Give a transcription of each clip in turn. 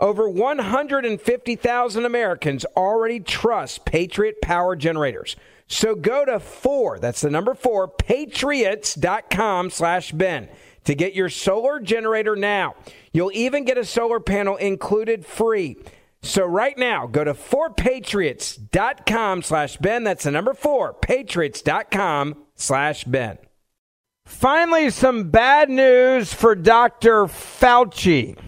Over 150,000 Americans already trust Patriot Power Generators. So go to four, that's the number four, patriots.com slash Ben to get your solar generator now. You'll even get a solar panel included free. So right now, go to 4patriots.com slash Ben. That's the number four, patriots.com slash Ben. Finally, some bad news for Dr. Fauci.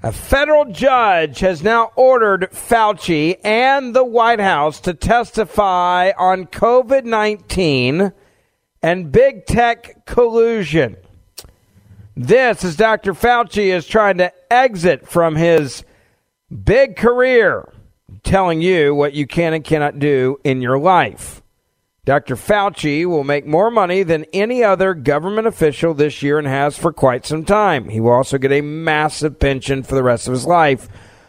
A federal judge has now ordered Fauci and the White House to testify on COVID 19 and big tech collusion. This is Dr. Fauci is trying to exit from his big career, telling you what you can and cannot do in your life. Dr. Fauci will make more money than any other government official this year and has for quite some time. He will also get a massive pension for the rest of his life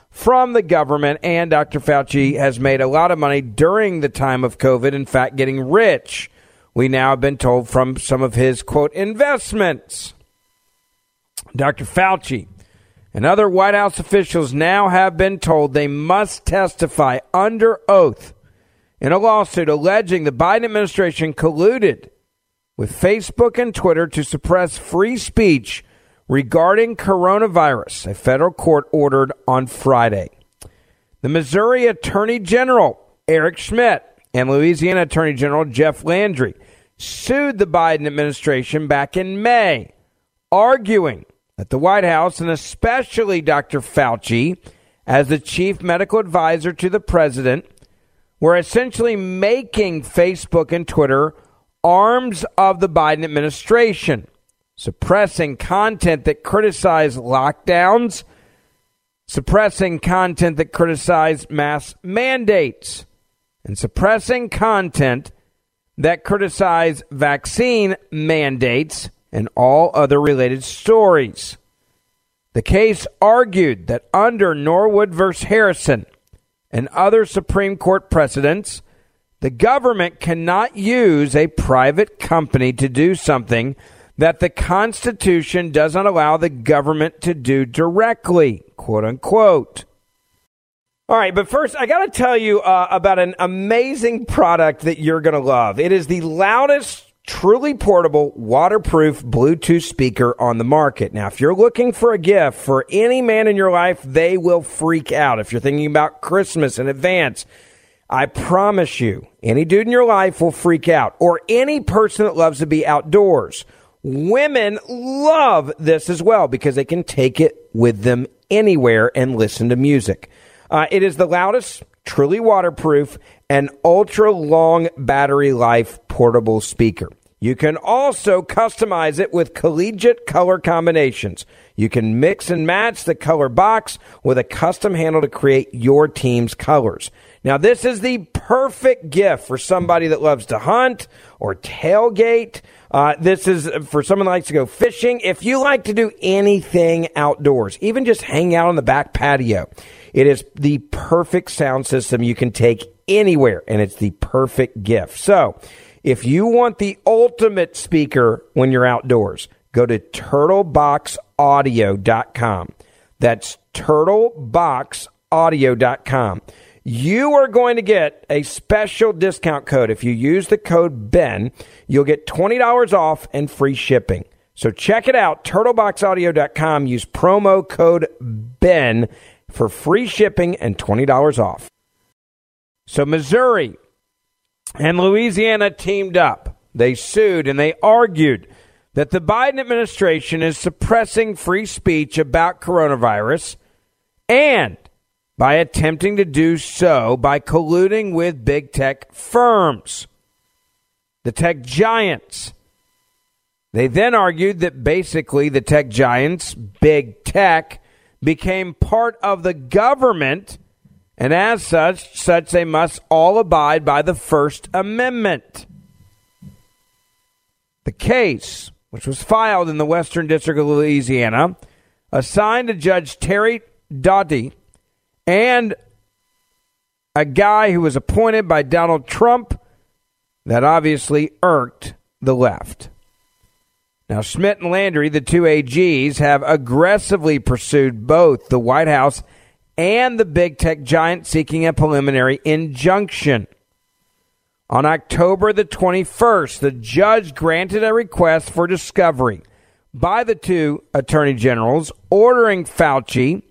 from the government. And Dr. Fauci has made a lot of money during the time of COVID, in fact, getting rich. We now have been told from some of his quote investments. Dr. Fauci and other White House officials now have been told they must testify under oath in a lawsuit alleging the Biden administration colluded with Facebook and Twitter to suppress free speech regarding coronavirus, a federal court ordered on Friday. The Missouri Attorney General, Eric Schmitt, and Louisiana Attorney General Jeff Landry sued the Biden administration back in May, arguing that the White House, and especially Dr. Fauci, as the chief medical advisor to the president, were essentially making Facebook and Twitter arms of the Biden administration, suppressing content that criticized lockdowns, suppressing content that criticized mass mandates, and suppressing content that criticized vaccine mandates and all other related stories. The case argued that under Norwood v. Harrison, and other Supreme Court precedents, the government cannot use a private company to do something that the Constitution does not allow the government to do directly, quote unquote. All right, but first, I got to tell you uh, about an amazing product that you're going to love. It is the loudest truly portable, waterproof Bluetooth speaker on the market. Now, if you're looking for a gift for any man in your life, they will freak out. If you're thinking about Christmas in advance, I promise you, any dude in your life will freak out, or any person that loves to be outdoors. Women love this as well because they can take it with them anywhere and listen to music. Uh, it is the loudest, truly waterproof, and ultra long battery life portable speaker. You can also customize it with collegiate color combinations. You can mix and match the color box with a custom handle to create your team's colors. Now, this is the perfect gift for somebody that loves to hunt or tailgate. Uh, this is for someone that likes to go fishing. If you like to do anything outdoors, even just hang out on the back patio, it is the perfect sound system you can take anywhere, and it's the perfect gift. So, if you want the ultimate speaker when you're outdoors, go to turtleboxaudio.com. That's turtleboxaudio.com. You are going to get a special discount code. If you use the code BEN, you'll get $20 off and free shipping. So check it out, turtleboxaudio.com. Use promo code BEN for free shipping and $20 off. So Missouri and Louisiana teamed up. They sued and they argued that the Biden administration is suppressing free speech about coronavirus and by attempting to do so by colluding with big tech firms, the tech giants. They then argued that basically the tech giants, big tech, became part of the government, and as such, such they must all abide by the First Amendment. The case, which was filed in the Western District of Louisiana, assigned to Judge Terry Doughty and a guy who was appointed by Donald Trump that obviously irked the left. Now, Schmitt and Landry, the two AGs, have aggressively pursued both the White House and the big tech giant seeking a preliminary injunction. On October the 21st, the judge granted a request for discovery by the two attorney generals, ordering Fauci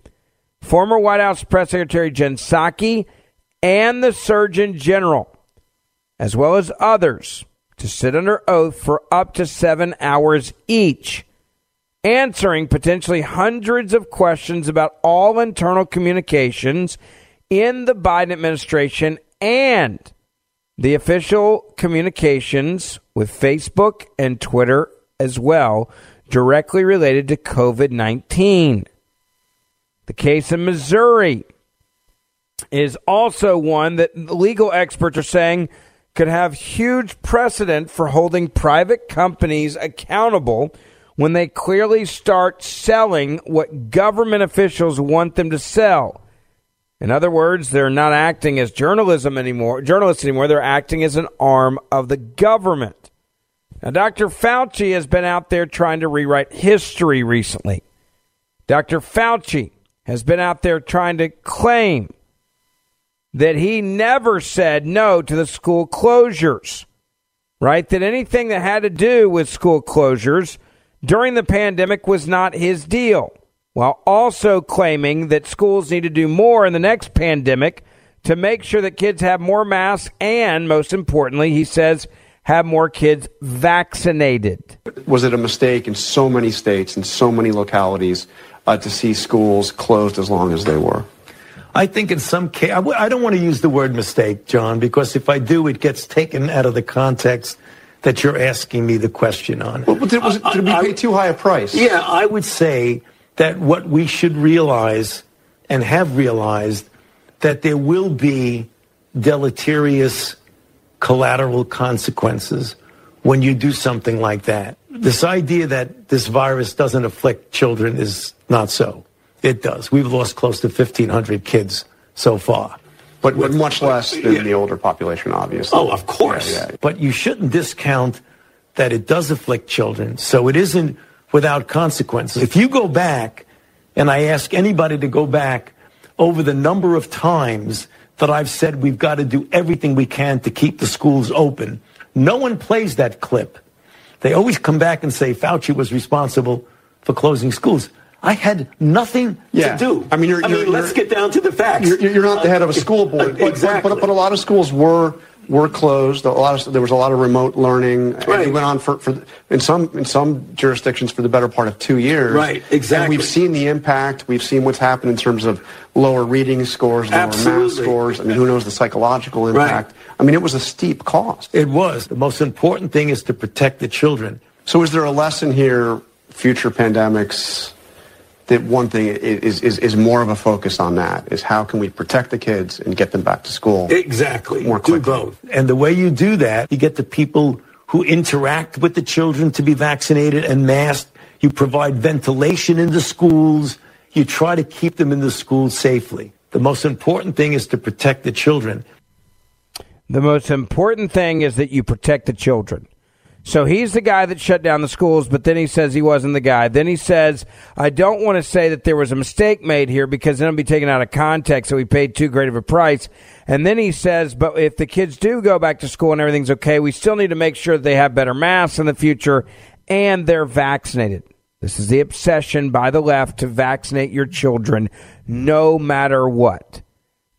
former White House Press Secretary Jen Psaki, and the Surgeon General, as well as others, to sit under oath for up to seven hours each, answering potentially hundreds of questions about all internal communications in the Biden administration and the official communications with Facebook and Twitter as well, directly related to COVID 19. The case in Missouri is also one that legal experts are saying could have huge precedent for holding private companies accountable when they clearly start selling what government officials want them to sell. In other words, they're not acting as journalism anymore, journalists anymore, they're acting as an arm of the government. Now Dr. Fauci has been out there trying to rewrite history recently. Dr. Fauci has been out there trying to claim that he never said no to the school closures, right? That anything that had to do with school closures during the pandemic was not his deal, while also claiming that schools need to do more in the next pandemic to make sure that kids have more masks and, most importantly, he says, have more kids vaccinated. Was it a mistake in so many states and so many localities uh, to see schools closed as long as they were? I think in some case, I w- I don't want to use the word mistake, John, because if I do, it gets taken out of the context that you're asking me the question on. Well, did, was did we pay too high a price? Yeah, I would say that what we should realize and have realized that there will be deleterious collateral consequences when you do something like that. This idea that this virus doesn't afflict children is not so. It does. We've lost close to 1,500 kids so far. But, but much less than yeah. the older population, obviously. Oh, of course. Yeah, yeah. But you shouldn't discount that it does afflict children. So it isn't without consequences. If you go back, and I ask anybody to go back over the number of times that I've said we've got to do everything we can to keep the schools open, no one plays that clip. They always come back and say Fauci was responsible for closing schools. I had nothing yeah. to do. I mean, you're, I mean, you're, let's get down to the facts. You're, you're, not the head of a uh, school board, but, exactly. but, but, a lot of schools were were closed. A lot of there was a lot of remote learning. Right. it went on for, for in some in some jurisdictions for the better part of two years. Right. Exactly. And we've seen the impact. We've seen what's happened in terms of lower reading scores, lower Absolutely. math scores. I mean, who knows the psychological impact? Right. I mean, it was a steep cost. It was. The most important thing is to protect the children. So, is there a lesson here? Future pandemics that one thing is, is, is more of a focus on that is how can we protect the kids and get them back to school exactly. more quickly. do both. And the way you do that you get the people who interact with the children to be vaccinated and masked. You provide ventilation in the schools. You try to keep them in the schools safely. The most important thing is to protect the children. The most important thing is that you protect the children. So he's the guy that shut down the schools, but then he says he wasn't the guy. Then he says, I don't want to say that there was a mistake made here because then it'll be taken out of context, so we paid too great of a price. And then he says, but if the kids do go back to school and everything's okay, we still need to make sure that they have better masks in the future and they're vaccinated. This is the obsession by the left to vaccinate your children no matter what.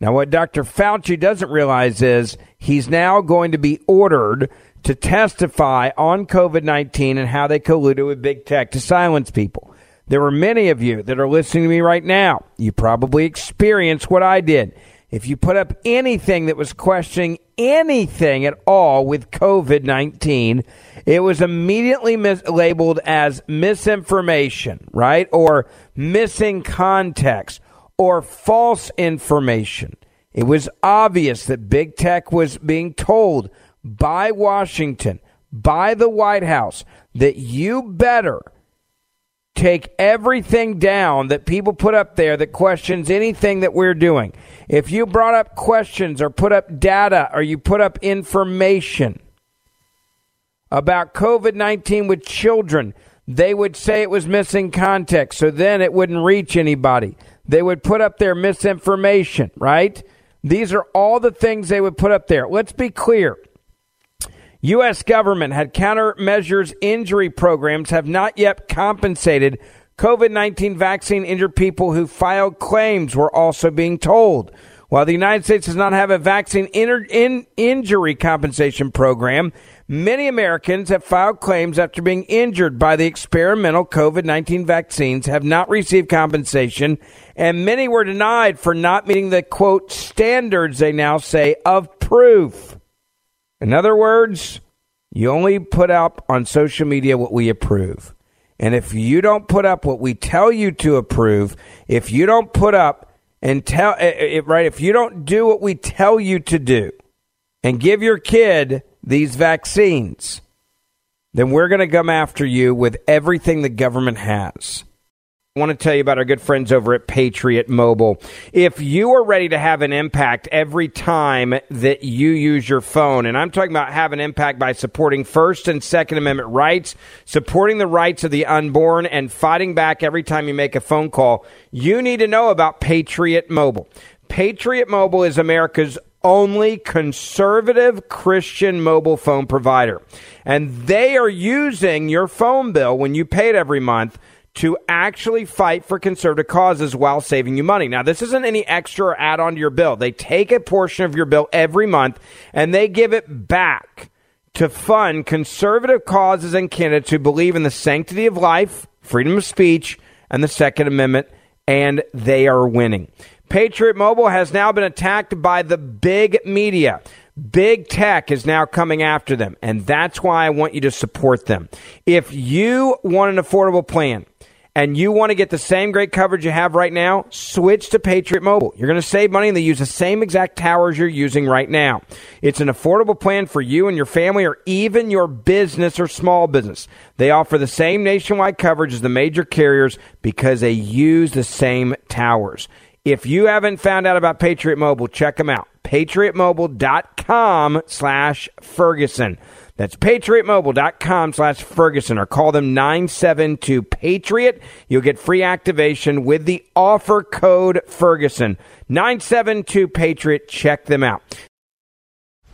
Now, what Dr. Fauci doesn't realize is he's now going to be ordered to testify on COVID 19 and how they colluded with big tech to silence people. There are many of you that are listening to me right now. You probably experienced what I did. If you put up anything that was questioning anything at all with COVID 19, it was immediately labeled as misinformation, right? Or missing context or false information. It was obvious that big tech was being told by Washington, by the White House, that you better take everything down that people put up there that questions anything that we're doing. If you brought up questions or put up data or you put up information about COVID 19 with children, they would say it was missing context, so then it wouldn't reach anybody. They would put up their misinformation, right? These are all the things they would put up there. Let's be clear. U.S. government had countermeasures injury programs have not yet compensated COVID 19 vaccine injured people who filed claims, were also being told. While the United States does not have a vaccine in- injury compensation program, many Americans have filed claims after being injured by the experimental COVID 19 vaccines, have not received compensation, and many were denied for not meeting the quote standards, they now say, of proof. In other words, you only put up on social media what we approve. And if you don't put up what we tell you to approve, if you don't put up and tell it, eh, eh, right, if you don't do what we tell you to do and give your kid these vaccines, then we're going to come after you with everything the government has. I want to tell you about our good friends over at Patriot Mobile. If you are ready to have an impact every time that you use your phone, and I'm talking about have an impact by supporting First and Second Amendment rights, supporting the rights of the unborn, and fighting back every time you make a phone call, you need to know about Patriot Mobile. Patriot Mobile is America's only conservative Christian mobile phone provider. And they are using your phone bill when you pay it every month to actually fight for conservative causes while saving you money. Now, this isn't any extra or add on to your bill. They take a portion of your bill every month and they give it back to fund conservative causes and candidates who believe in the sanctity of life, freedom of speech, and the Second Amendment, and they are winning. Patriot Mobile has now been attacked by the big media. Big tech is now coming after them, and that's why I want you to support them. If you want an affordable plan, and you want to get the same great coverage you have right now, switch to Patriot Mobile. You're going to save money and they use the same exact towers you're using right now. It's an affordable plan for you and your family or even your business or small business. They offer the same nationwide coverage as the major carriers because they use the same towers. If you haven't found out about Patriot Mobile, check them out. PatriotMobile.com slash Ferguson. That's patriotmobile.com slash Ferguson or call them 972 Patriot. You'll get free activation with the offer code Ferguson. 972 Patriot. Check them out.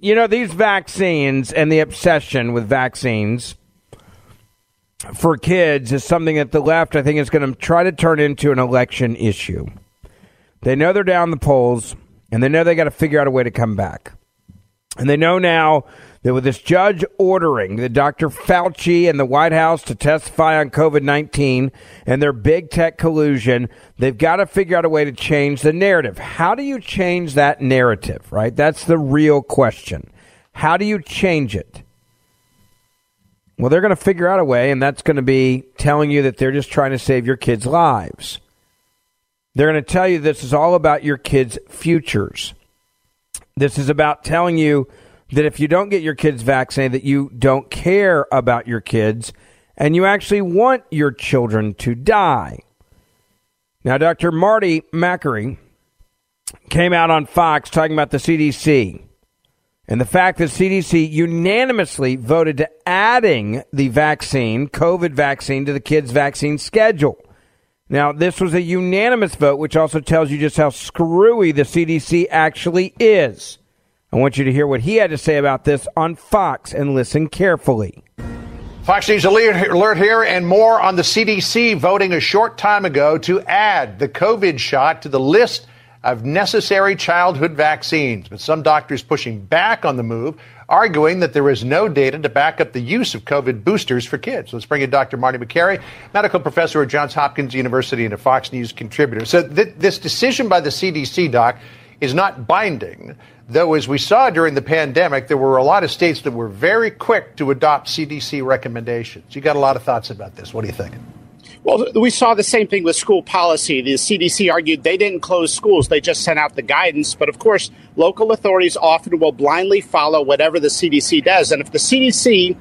You know, these vaccines and the obsession with vaccines for kids is something that the left, I think, is going to try to turn into an election issue. They know they're down the polls, and they know they got to figure out a way to come back. And they know now that with this judge ordering the Dr. Fauci and the White House to testify on COVID 19 and their big tech collusion, they've got to figure out a way to change the narrative. How do you change that narrative, right? That's the real question. How do you change it? Well, they're going to figure out a way, and that's going to be telling you that they're just trying to save your kids' lives. They're going to tell you this is all about your kids' futures. This is about telling you that if you don't get your kids vaccinated, that you don't care about your kids and you actually want your children to die. Now, Dr. Marty Makary came out on Fox talking about the CDC and the fact that CDC unanimously voted to adding the vaccine, COVID vaccine, to the kids' vaccine schedule. Now, this was a unanimous vote, which also tells you just how screwy the CDC actually is. I want you to hear what he had to say about this on Fox and listen carefully. Fox News alert here and more on the CDC voting a short time ago to add the COVID shot to the list of necessary childhood vaccines. But some doctors pushing back on the move, arguing that there is no data to back up the use of COVID boosters for kids. Let's bring in Dr. Marty Makary, medical professor at Johns Hopkins University and a Fox News contributor. So th- this decision by the CDC, doc, is not binding. Though, as we saw during the pandemic, there were a lot of states that were very quick to adopt CDC recommendations. You got a lot of thoughts about this. What do you think? Well, we saw the same thing with school policy. The CDC argued they didn't close schools, they just sent out the guidance. But of course, local authorities often will blindly follow whatever the CDC does. And if the CDC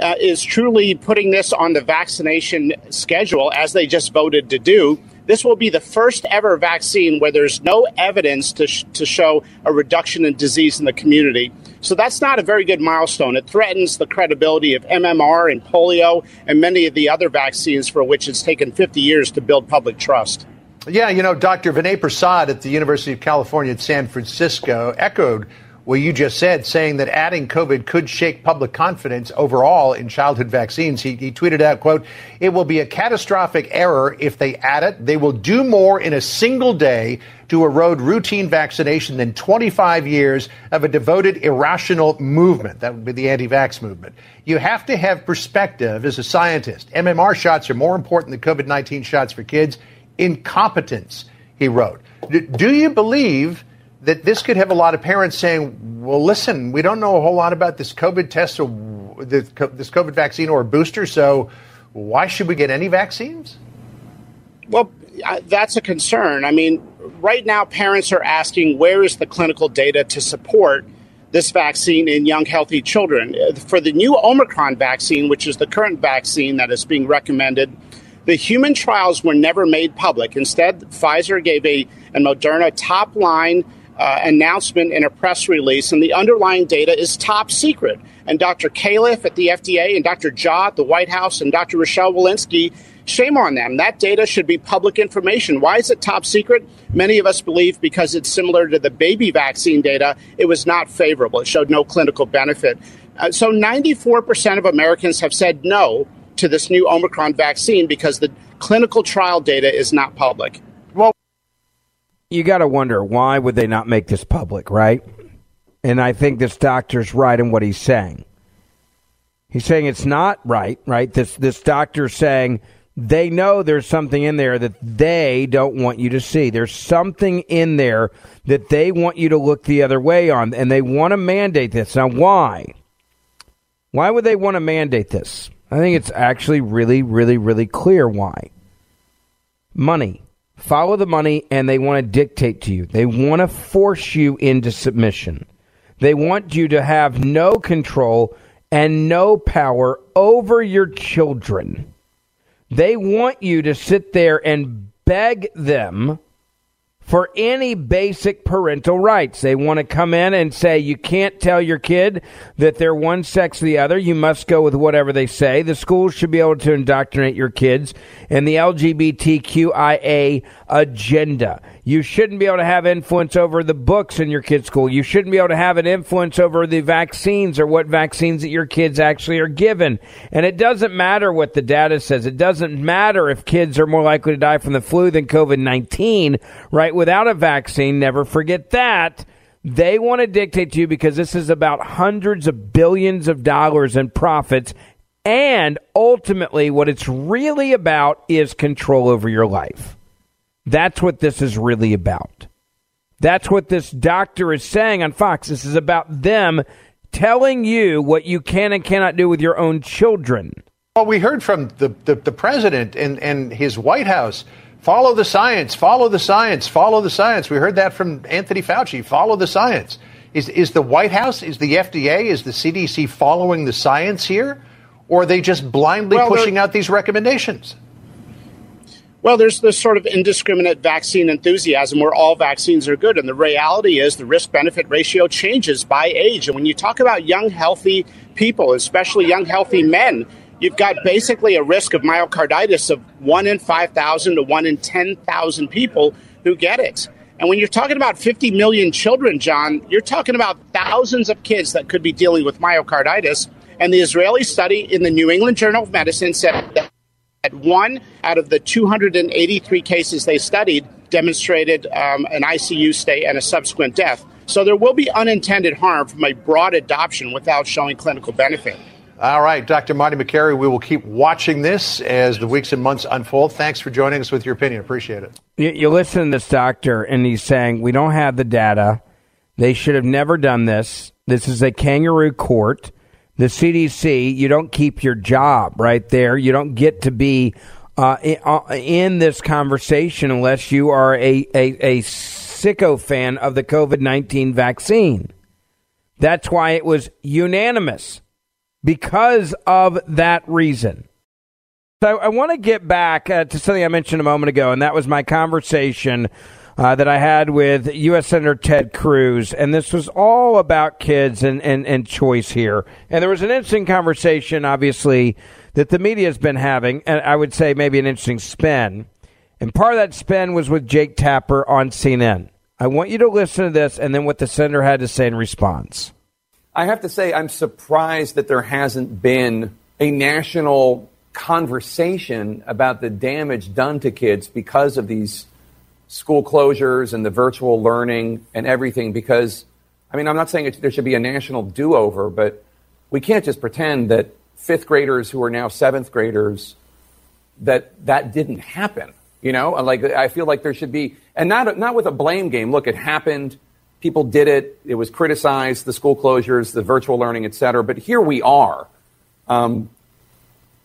uh, is truly putting this on the vaccination schedule, as they just voted to do, this will be the first ever vaccine where there's no evidence to, sh- to show a reduction in disease in the community. So that's not a very good milestone. It threatens the credibility of MMR and polio and many of the other vaccines for which it's taken 50 years to build public trust. Yeah, you know, Dr. Vinay Prasad at the University of California at San Francisco echoed what you just said, saying that adding COVID could shake public confidence overall in childhood vaccines. He, he, tweeted out, quote, it will be a catastrophic error if they add it. They will do more in a single day to erode routine vaccination than 25 years of a devoted, irrational movement. That would be the anti-vax movement. You have to have perspective as a scientist. MMR shots are more important than COVID-19 shots for kids. Incompetence, he wrote. do you believe that this could have a lot of parents saying, well, listen, we don't know a whole lot about this COVID test or this COVID vaccine or booster, so why should we get any vaccines? Well, that's a concern. I mean, right now, parents are asking where is the clinical data to support this vaccine in young, healthy children? For the new Omicron vaccine, which is the current vaccine that is being recommended, the human trials were never made public. Instead, Pfizer gave a and Moderna top line uh, announcement in a press release, and the underlying data is top secret. And Dr. Califf at the FDA, and Dr. Jha at the White House, and Dr. Rochelle Walensky, shame on them. That data should be public information. Why is it top secret? Many of us believe because it's similar to the baby vaccine data, it was not favorable. It showed no clinical benefit. Uh, so 94% of Americans have said no to this new Omicron vaccine because the clinical trial data is not public you got to wonder why would they not make this public, right? And I think this doctor's right in what he's saying. He's saying it's not right, right? This this doctor's saying they know there's something in there that they don't want you to see. There's something in there that they want you to look the other way on, and they want to mandate this. Now, why? Why would they want to mandate this? I think it's actually really, really, really clear why. Money follow the money and they want to dictate to you. They want to force you into submission. They want you to have no control and no power over your children. They want you to sit there and beg them for any basic parental rights. They want to come in and say, you can't tell your kid that they're one sex or the other. You must go with whatever they say. The schools should be able to indoctrinate your kids in the LGBTQIA agenda. You shouldn't be able to have influence over the books in your kid's school. You shouldn't be able to have an influence over the vaccines or what vaccines that your kids actually are given. And it doesn't matter what the data says. It doesn't matter if kids are more likely to die from the flu than COVID 19, right? Without a vaccine, never forget that. They want to dictate to you because this is about hundreds of billions of dollars in profits. And ultimately, what it's really about is control over your life. That's what this is really about. That's what this doctor is saying on Fox. This is about them telling you what you can and cannot do with your own children. Well, we heard from the, the, the president and, and his White House follow the science, follow the science, follow the science. We heard that from Anthony Fauci follow the science. Is, is the White House, is the FDA, is the CDC following the science here? Or are they just blindly well, pushing out these recommendations? Well, there's this sort of indiscriminate vaccine enthusiasm where all vaccines are good. And the reality is the risk benefit ratio changes by age. And when you talk about young, healthy people, especially young, healthy men, you've got basically a risk of myocarditis of 1 in 5,000 to 1 in 10,000 people who get it. And when you're talking about 50 million children, John, you're talking about thousands of kids that could be dealing with myocarditis. And the Israeli study in the New England Journal of Medicine said that one out of the 283 cases they studied demonstrated um, an ICU stay and a subsequent death. So there will be unintended harm from a broad adoption without showing clinical benefit. All right, Dr. Marty Makary, we will keep watching this as the weeks and months unfold. Thanks for joining us with your opinion. Appreciate it. You, you listen to this doctor, and he's saying, We don't have the data. They should have never done this. This is a kangaroo court the CDC, you don't keep your job right there. You don't get to be uh, uh, in, this conversation unless you are a, a, a sicko fan of the COVID 19 vaccine. That's why it was unanimous because of that reason. So I want to get back uh, to something I mentioned a moment ago, and that was my conversation uh, that I had with U.S. Senator Ted Cruz, and this was all about kids and, and, and choice here. And there was an interesting conversation, obviously, that the media has been having, and I would say maybe an interesting spin. And part of that spin was with Jake Tapper on CNN. I want you to listen to this and then what the senator had to say in response. I have to say, I'm surprised that there hasn't been a national conversation about the damage done to kids because of these school closures and the virtual learning and everything because, I mean, I'm not saying it, there should be a national do over, but we can't just pretend that fifth graders who are now seventh graders that that didn't happen. You know, like I feel like there should be, and not not with a blame game. Look, it happened. People did it. It was criticized. The school closures, the virtual learning, et cetera. But here we are. Um,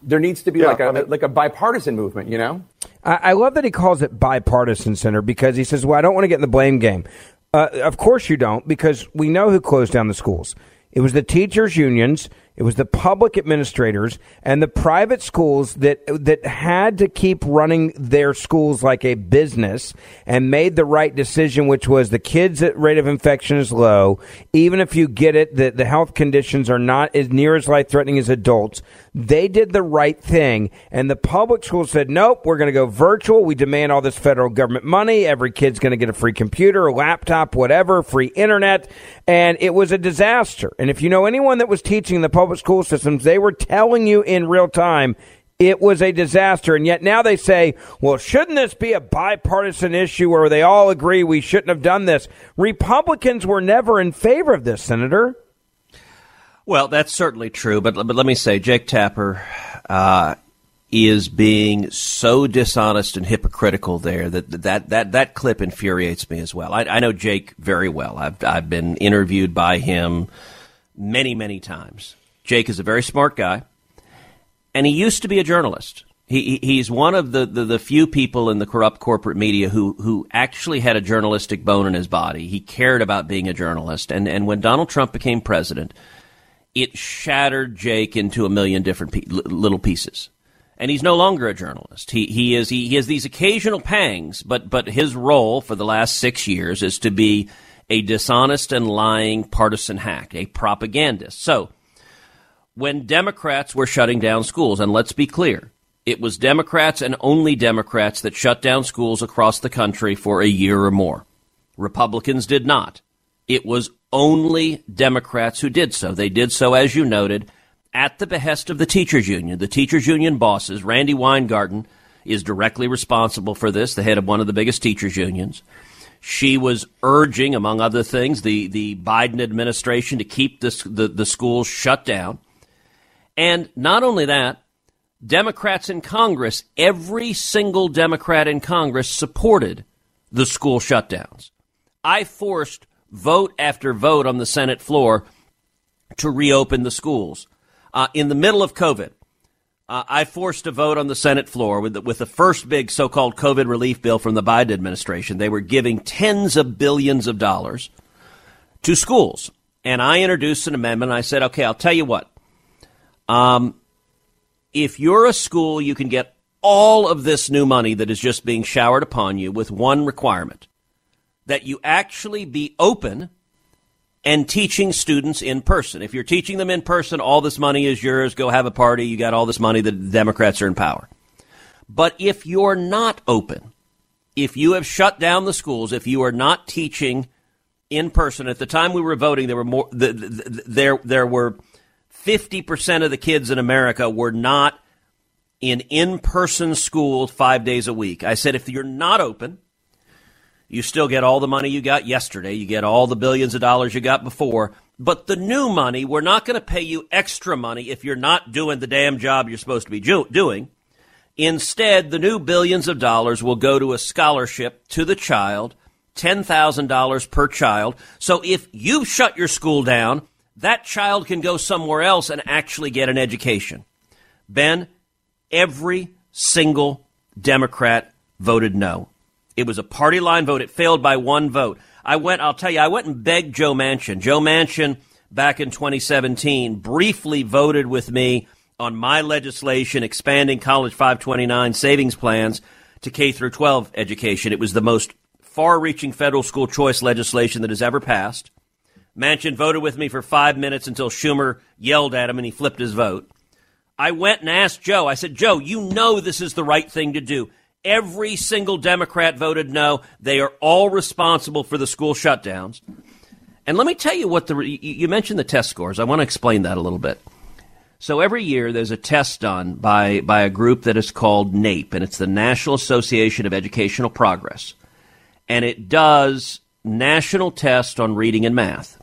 there needs to be yeah, like a I mean, like a bipartisan movement, you know. I, I, love that he calls it bipartisan center because he says, "Well, I don't want to get in the blame game." Uh, of course you don't, because we know who closed down the schools. It was the teachers' unions it was the public administrators and the private schools that that had to keep running their schools like a business and made the right decision, which was the kids' rate of infection is low. Even if you get it, the, the health conditions are not as near as life threatening as adults. They did the right thing, and the public schools said, "Nope, we're going to go virtual. We demand all this federal government money. Every kid's going to get a free computer, a laptop, whatever, free internet." And it was a disaster. And if you know anyone that was teaching the public public school systems, they were telling you in real time it was a disaster. And yet now they say, well, shouldn't this be a bipartisan issue where they all agree we shouldn't have done this? Republicans were never in favor of this, Senator. Well, that's certainly true. But, but let me say, Jake Tapper uh, is being so dishonest and hypocritical there that that, that, that clip infuriates me as well. I, I know Jake very well. I've, I've been interviewed by him many, many times. Jake is a very smart guy, and he used to be a journalist. He, he's one of the, the, the, few people in the corrupt corporate media who, who actually had a journalistic bone in his body. He cared about being a journalist. And, and when Donald Trump became president, it shattered Jake into a million different pe- little pieces. And he's no longer a journalist. He, he, is, he, he has these occasional pangs, but, but his role for the last six years is to be a dishonest and lying partisan hack, a propagandist. So, when Democrats were shutting down schools, and let's be clear, It was Democrats and only Democrats that shut down schools across the country for a year or more. Republicans did not. It was only Democrats who did so. They did so, as you noted, at the behest of the teachers union. The teachers union bosses, Randi Weingarten, is directly responsible for this, the head of one of the biggest teachers unions. She was urging, among other things, the, the Biden administration to keep this, the, the schools shut down. And not only that, Democrats in Congress, every single Democrat in Congress supported the school shutdowns. I forced vote after vote on the Senate floor to reopen the schools. Uh, in the middle of COVID, uh, I forced a vote on the Senate floor with the, with the first big so-called COVID relief bill from the Biden administration. They were giving tens of billions of dollars to schools, and I introduced an amendment. I said, "Okay, I'll tell you what. Um, if you're a school, you can get all of this new money that is just being showered upon you with one requirement that you actually be open and teaching students in person. If you're teaching them in person, all this money is yours. Go have a party. You got all this money. The Democrats are in power. But if you're not open, if you have shut down the schools, if you are not teaching in person, at the time we were voting, there were more. The, the, the, there there were fifty percent of the kids in America were not in in person school five days a week. I said if you're not open, you still get all the money you got yesterday. You get all the billions of dollars you got before. But the new money, we're not going to pay you extra money if you're not doing the damn job you're supposed to be doing. Instead, the new billions of dollars will go to a scholarship to the child, $10,000 per child. So if you shut your school down, that child can go somewhere else and actually get an education. Ben, every single Democrat voted no. It was a party line vote. It failed by one vote. I went, I'll tell you, I went and begged Joe Manchin. Joe Manchin, back in 2017, briefly voted with me on my legislation expanding College 529 savings plans to K through 12 education. It was the most far reaching federal school choice legislation that has ever passed. Manchin voted with me for five minutes until Schumer yelled at him and he flipped his vote. I went and asked Joe, I said, Joe, you know this is the right thing to do. Every single Democrat voted no. They are all responsible for the school shutdowns. And let me tell you what the you mentioned the test scores. I want to explain that a little bit. So every year there's a test done by by a group that is called NAEP, and it's the National Association of Educational Progress, and it does national tests on reading and math.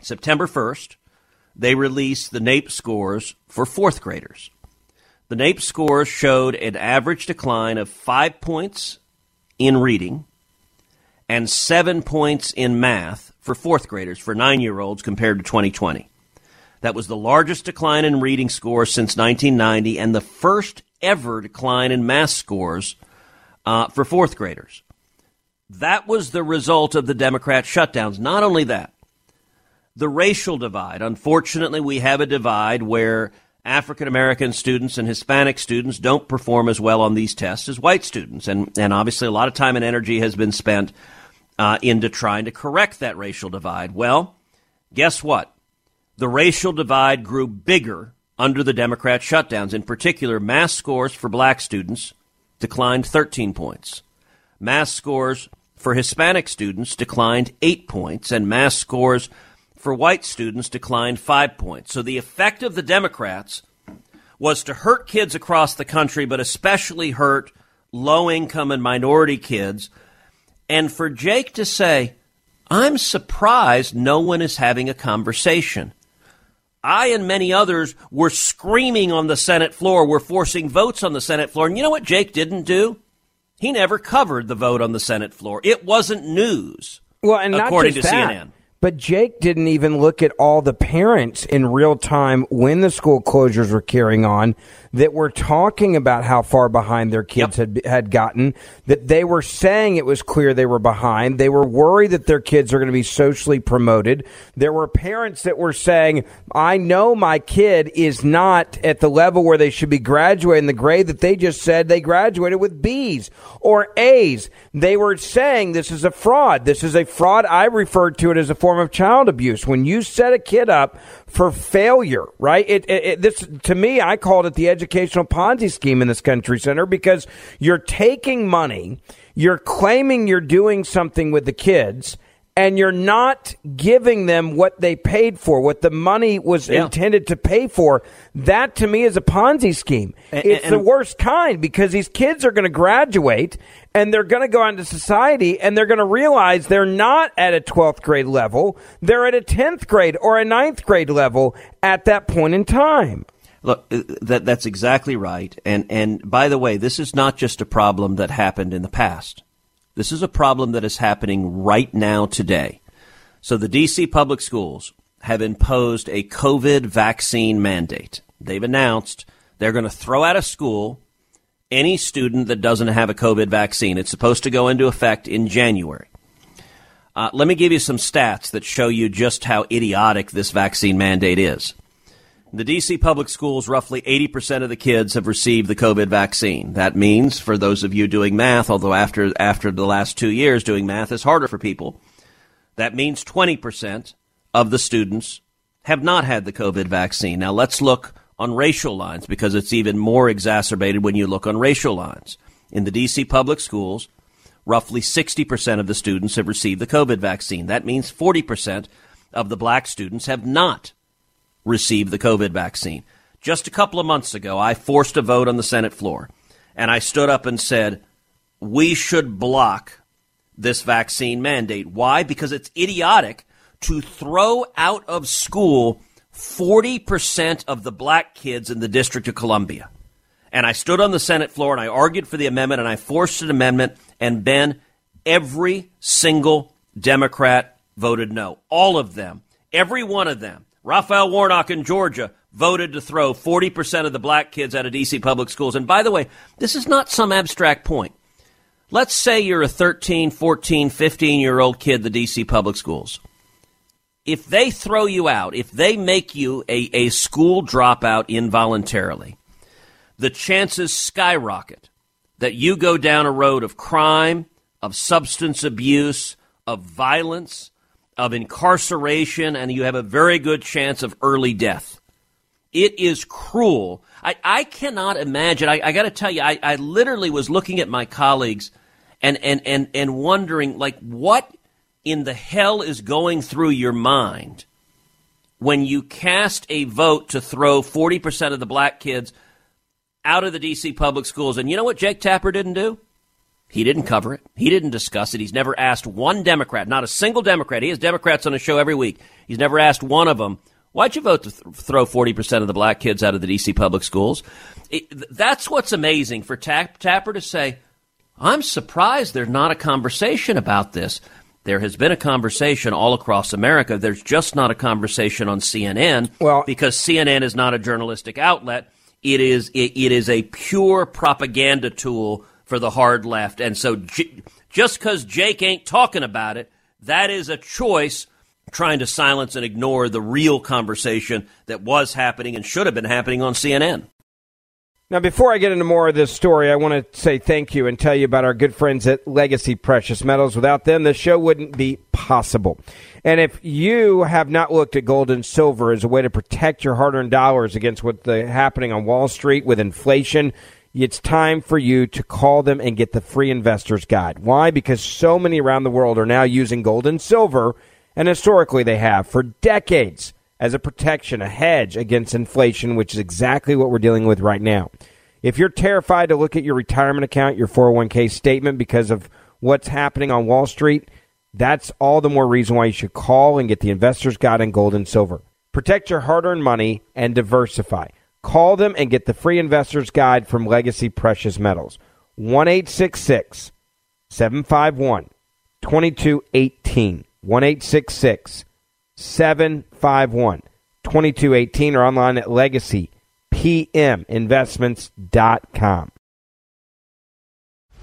September 1st, they released the NAEP scores for fourth graders. The NAEP scores showed an average decline of five points in reading and seven points in math for fourth graders, for nine year olds, compared to 2020. That was the largest decline in reading scores since 1990 and the first ever decline in math scores uh, for fourth graders. That was the result of the Democrat shutdowns. Not only that, the racial divide. Unfortunately, we have a divide where African American students and Hispanic students don't perform as well on these tests as white students. And, and obviously, a lot of time and energy has been spent uh, into trying to correct that racial divide. Well, guess what? The racial divide grew bigger under the Democrat shutdowns. In particular, math scores for black students declined 13 points. Math scores for Hispanic students declined 8 points, and math scores for white students declined five points. So the effect of the Democrats was to hurt kids across the country, but especially hurt low income and minority kids. And for Jake to say, I'm surprised no one is having a conversation. I and many others were screaming on the Senate floor, were forcing votes on the Senate floor. And you know what Jake didn't do? He never covered the vote on the Senate floor. It wasn't news. Well, and according to that, CNN. But Jake didn't even look at all the parents in real time when the school closures were carrying on that were talking about how far behind their kids yep. had had gotten. That they were saying it was clear they were behind. They were worried that their kids are going to be socially promoted. There were parents that were saying, "I know my kid is not at the level where they should be graduating the grade that they just said they graduated with B's or A's." They were saying this is a fraud. This is a fraud. I referred to it as a form of child abuse. When you set a kid up for failure, right? It, it, it, this to me, I called it the educational Ponzi scheme in this country center because you're taking money, you're claiming you're doing something with the kids and you're not giving them what they paid for, what the money was yeah. intended to pay for. That to me is a Ponzi scheme. And, it's and, the worst kind because these kids are going to graduate and they're going to go out into society and they're going to realize they're not at a 12th grade level. They're at a 10th grade or a 9th grade level at that point in time. Look, uh, that, that's exactly right. And, and by the way, this is not just a problem that happened in the past. This is a problem that is happening right now today. So the DC public schools have imposed a COVID vaccine mandate. They've announced they're going to throw out of school any student that doesn't have a COVID vaccine. It's supposed to go into effect in January. Uh, let me give you some stats that show you just how idiotic this vaccine mandate is. The DC public schools, roughly 80% of the kids have received the COVID vaccine. That means, for those of you doing math, although after, after the last two years, doing math is harder for people, that means 20% of the students have not had the COVID vaccine. Now let's look on racial lines because it's even more exacerbated when you look on racial lines. In the DC public schools, roughly 60% of the students have received the COVID vaccine. That means 40% of the black students have not receive the COVID vaccine. Just a couple of months ago, I forced a vote on the Senate floor, and I stood up and said, we should block this vaccine mandate. Why? Because it's idiotic to throw out of school 40% of the black kids in the District of Columbia. And I stood on the Senate floor and I argued for the amendment and I forced an amendment. And Ben, every single Democrat voted no. All of them. Every one of them. Raphael Warnock in Georgia voted to throw 40% of the black kids out of D.C. public schools. And by the way, this is not some abstract point. Let's say you're a 13, 14, 15 year old kid, the D.C. public schools. If they throw you out, if they make you a, a school dropout involuntarily, the chances skyrocket that you go down a road of crime, of substance abuse, of violence, of incarceration, and you have a very good chance of early death. It is cruel. I, I cannot imagine. I, I got to tell you, I, I literally was looking at my colleagues and, and, and, and wondering, like, what in the hell is going through your mind when you cast a vote to throw 40% of the black kids out of the D.C. public schools? And you know what Jake Tapper didn't do? He didn't cover it. He didn't discuss it. He's never asked one Democrat, not a single Democrat. He has Democrats on his show every week. He's never asked one of them, why'd you vote to th- throw 40% of the black kids out of the D.C. public schools? It, that's what's amazing for Tapper to say, I'm surprised there's not a conversation about this. There has been a conversation all across America. There's just not a conversation on CNN well, because CNN is not a journalistic outlet. It is, it, it is a pure propaganda tool for the hard left. And so J- just because Jake ain't talking about it, that is a choice trying to silence and ignore the real conversation that was happening and should have been happening on CNN. Now, before I get into more of this story, I want to say thank you and tell you about our good friends at Legacy Precious Metals. Without them, the show wouldn't be possible. And if you have not looked at gold and silver as a way to protect your hard earned dollars against what's happening on Wall Street with inflation, it's time for you to call them and get the free investor's guide. Why? Because so many around the world are now using gold and silver, and historically they have for decades as a protection, a hedge against inflation, which is exactly what we're dealing with right now. If you're terrified to look at your retirement account, your 401k statement because of what's happening on Wall Street, that's all the more reason why you should call and get the investor's guide in gold and silver. Protect your hard earned money and diversify. Call them and get the free investor's guide from Legacy Precious Metals. 1 751 2218. 1 751 2218 or online at legacypminvestments.com.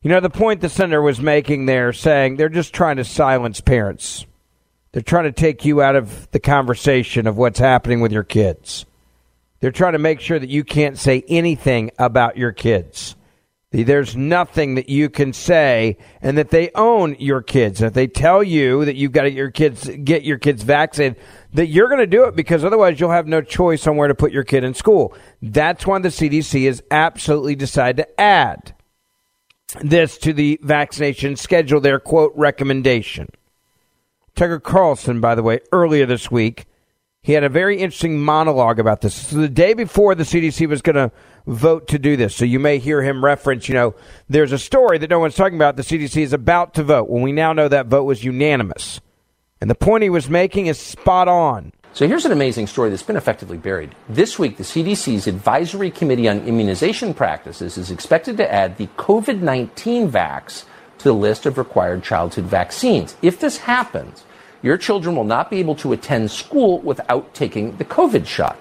You know, the point the senator was making there, saying they're just trying to silence parents. They're trying to take you out of the conversation of what's happening with your kids. They're trying to make sure that you can't say anything about your kids. There's nothing that you can say, and that they own your kids. If they tell you that you've got to get your kids get your kids vaccinated, that you're going to do it because otherwise you'll have no choice on where to put your kid in school. That's why the CDC has absolutely decided to add this to the vaccination schedule, their quote recommendation. Tucker Carlson, by the way, earlier this week, he had a very interesting monologue about this. So the day before the CDC was going to vote to do this, so you may hear him reference, you know, there's a story that no one's talking about. The CDC is about to vote. When we now know that vote was unanimous. And the point he was making is spot on. So here's an amazing story that's been effectively buried. This week, the CDC's Advisory Committee on Immunization Practices is expected to add the COVID 19 vax to the list of required childhood vaccines. If this happens, your children will not be able to attend school without taking the COVID shot.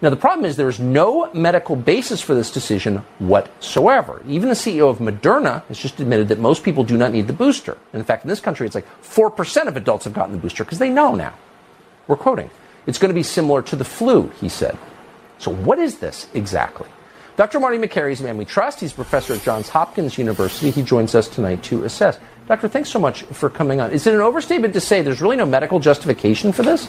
Now, the problem is there is no medical basis for this decision whatsoever. Even the CEO of Moderna has just admitted that most people do not need the booster. And in fact, in this country, it's like 4% of adults have gotten the booster because they know now. We're quoting. It's going to be similar to the flu, he said. So, what is this exactly? Dr. Marty Makary is a man we trust. He's a professor at Johns Hopkins University. He joins us tonight to assess. Doctor, thanks so much for coming on. Is it an overstatement to say there's really no medical justification for this?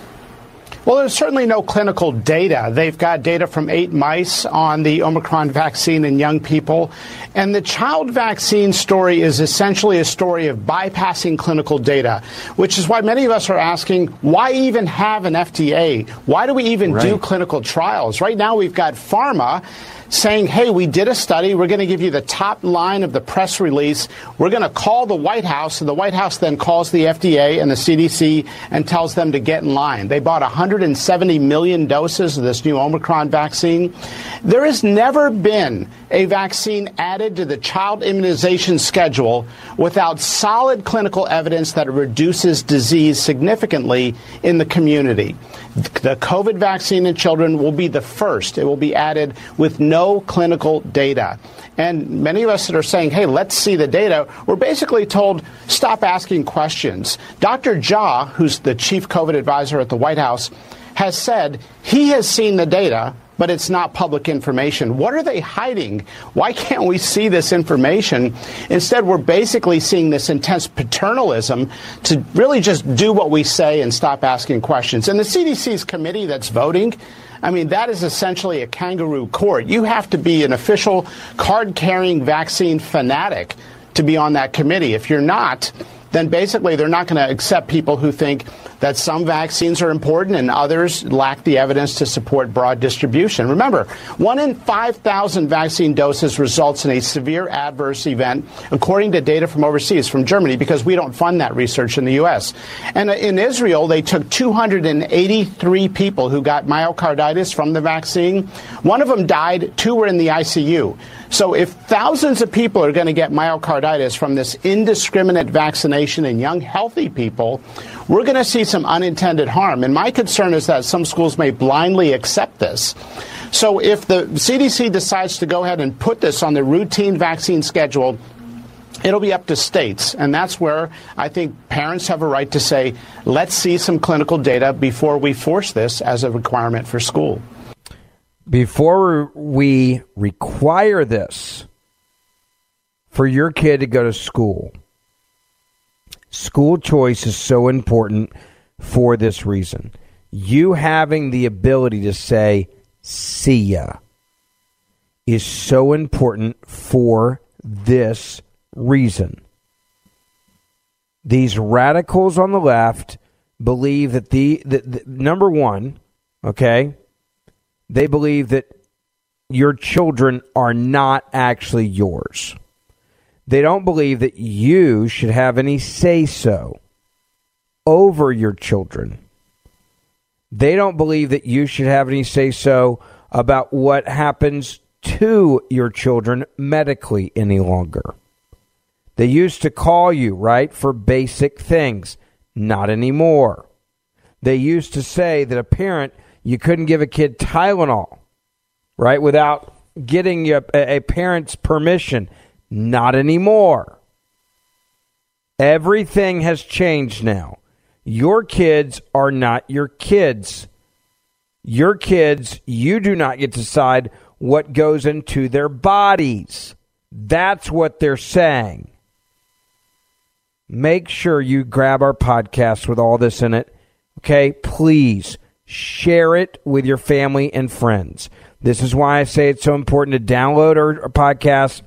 Well, there's certainly no clinical data. They've got data from eight mice on the Omicron vaccine in young people. And the child vaccine story is essentially a story of bypassing clinical data, which is why many of us are asking why even have an FDA? Why do we even right. do clinical trials? Right now, we've got pharma saying, hey, we did a study. We're going to give you the top line of the press release. We're going to call the White House, and the White House then calls the FDA and the CDC and tells them to get in line. They bought 170 million doses of this new Omicron vaccine. There has never been a vaccine added to the child immunization schedule without solid clinical evidence that it reduces disease significantly in the community. The COVID vaccine in children will be the first. It will be added with no clinical data. And many of us that are saying, hey, let's see the data, we're basically told, stop asking questions. Dr. Jha, who's the chief COVID advisor at the White House, has said he has seen the data, but it's not public information. What are they hiding? Why can't we see this information? Instead, we're basically seeing this intense paternalism to really just do what we say and stop asking questions. And the CDC's committee that's voting, I mean, that is essentially a kangaroo court. You have to be an official card carrying vaccine fanatic to be on that committee. If you're not, then basically they're not going to accept people who think that some vaccines are important and others lack the evidence to support broad distribution. Remember, one in 5,000 vaccine doses results in a severe adverse event, according to data from overseas, from Germany, because we don't fund that research in the U.S. And in Israel, they took 283 people who got myocarditis from the vaccine. One of them died, two were in the ICU. So if thousands of people are going to get myocarditis from this indiscriminate vaccination in young, healthy people, we're going to see some unintended harm. And my concern is that some schools may blindly accept this. So if the CDC decides to go ahead and put this on the routine vaccine schedule, It'll be up to states, and that's where I think parents have a right to say, let's see some clinical data before we force this as a requirement for school before we require this for your kid to go to school. School choice is so important for this reason. You having the ability to say, see ya, is so important for this reason. These radicals on the left believe that the, the, the number one, okay, they believe that your children are not actually yours. They don't believe that you should have any say so over your children. They don't believe that you should have any say so about what happens to your children medically any longer. They used to call you, right, for basic things. Not anymore. They used to say that a parent, you couldn't give a kid Tylenol, right, without getting a, a parent's permission. Not anymore. Everything has changed now. Your kids are not your kids. Your kids, you do not get to decide what goes into their bodies. That's what they're saying. Make sure you grab our podcast with all this in it. Okay? Please share it with your family and friends. This is why I say it's so important to download our, our podcast,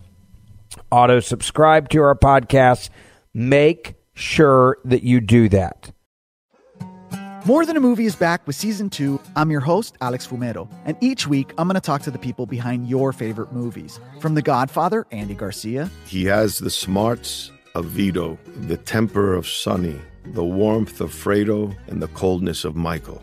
auto subscribe to our podcast. Make sure that you do that. More Than a Movie is back with season two. I'm your host, Alex Fumero, and each week I'm going to talk to the people behind your favorite movies. From The Godfather, Andy Garcia, He has the smarts of Vito, the temper of Sonny, the warmth of Fredo, and the coldness of Michael.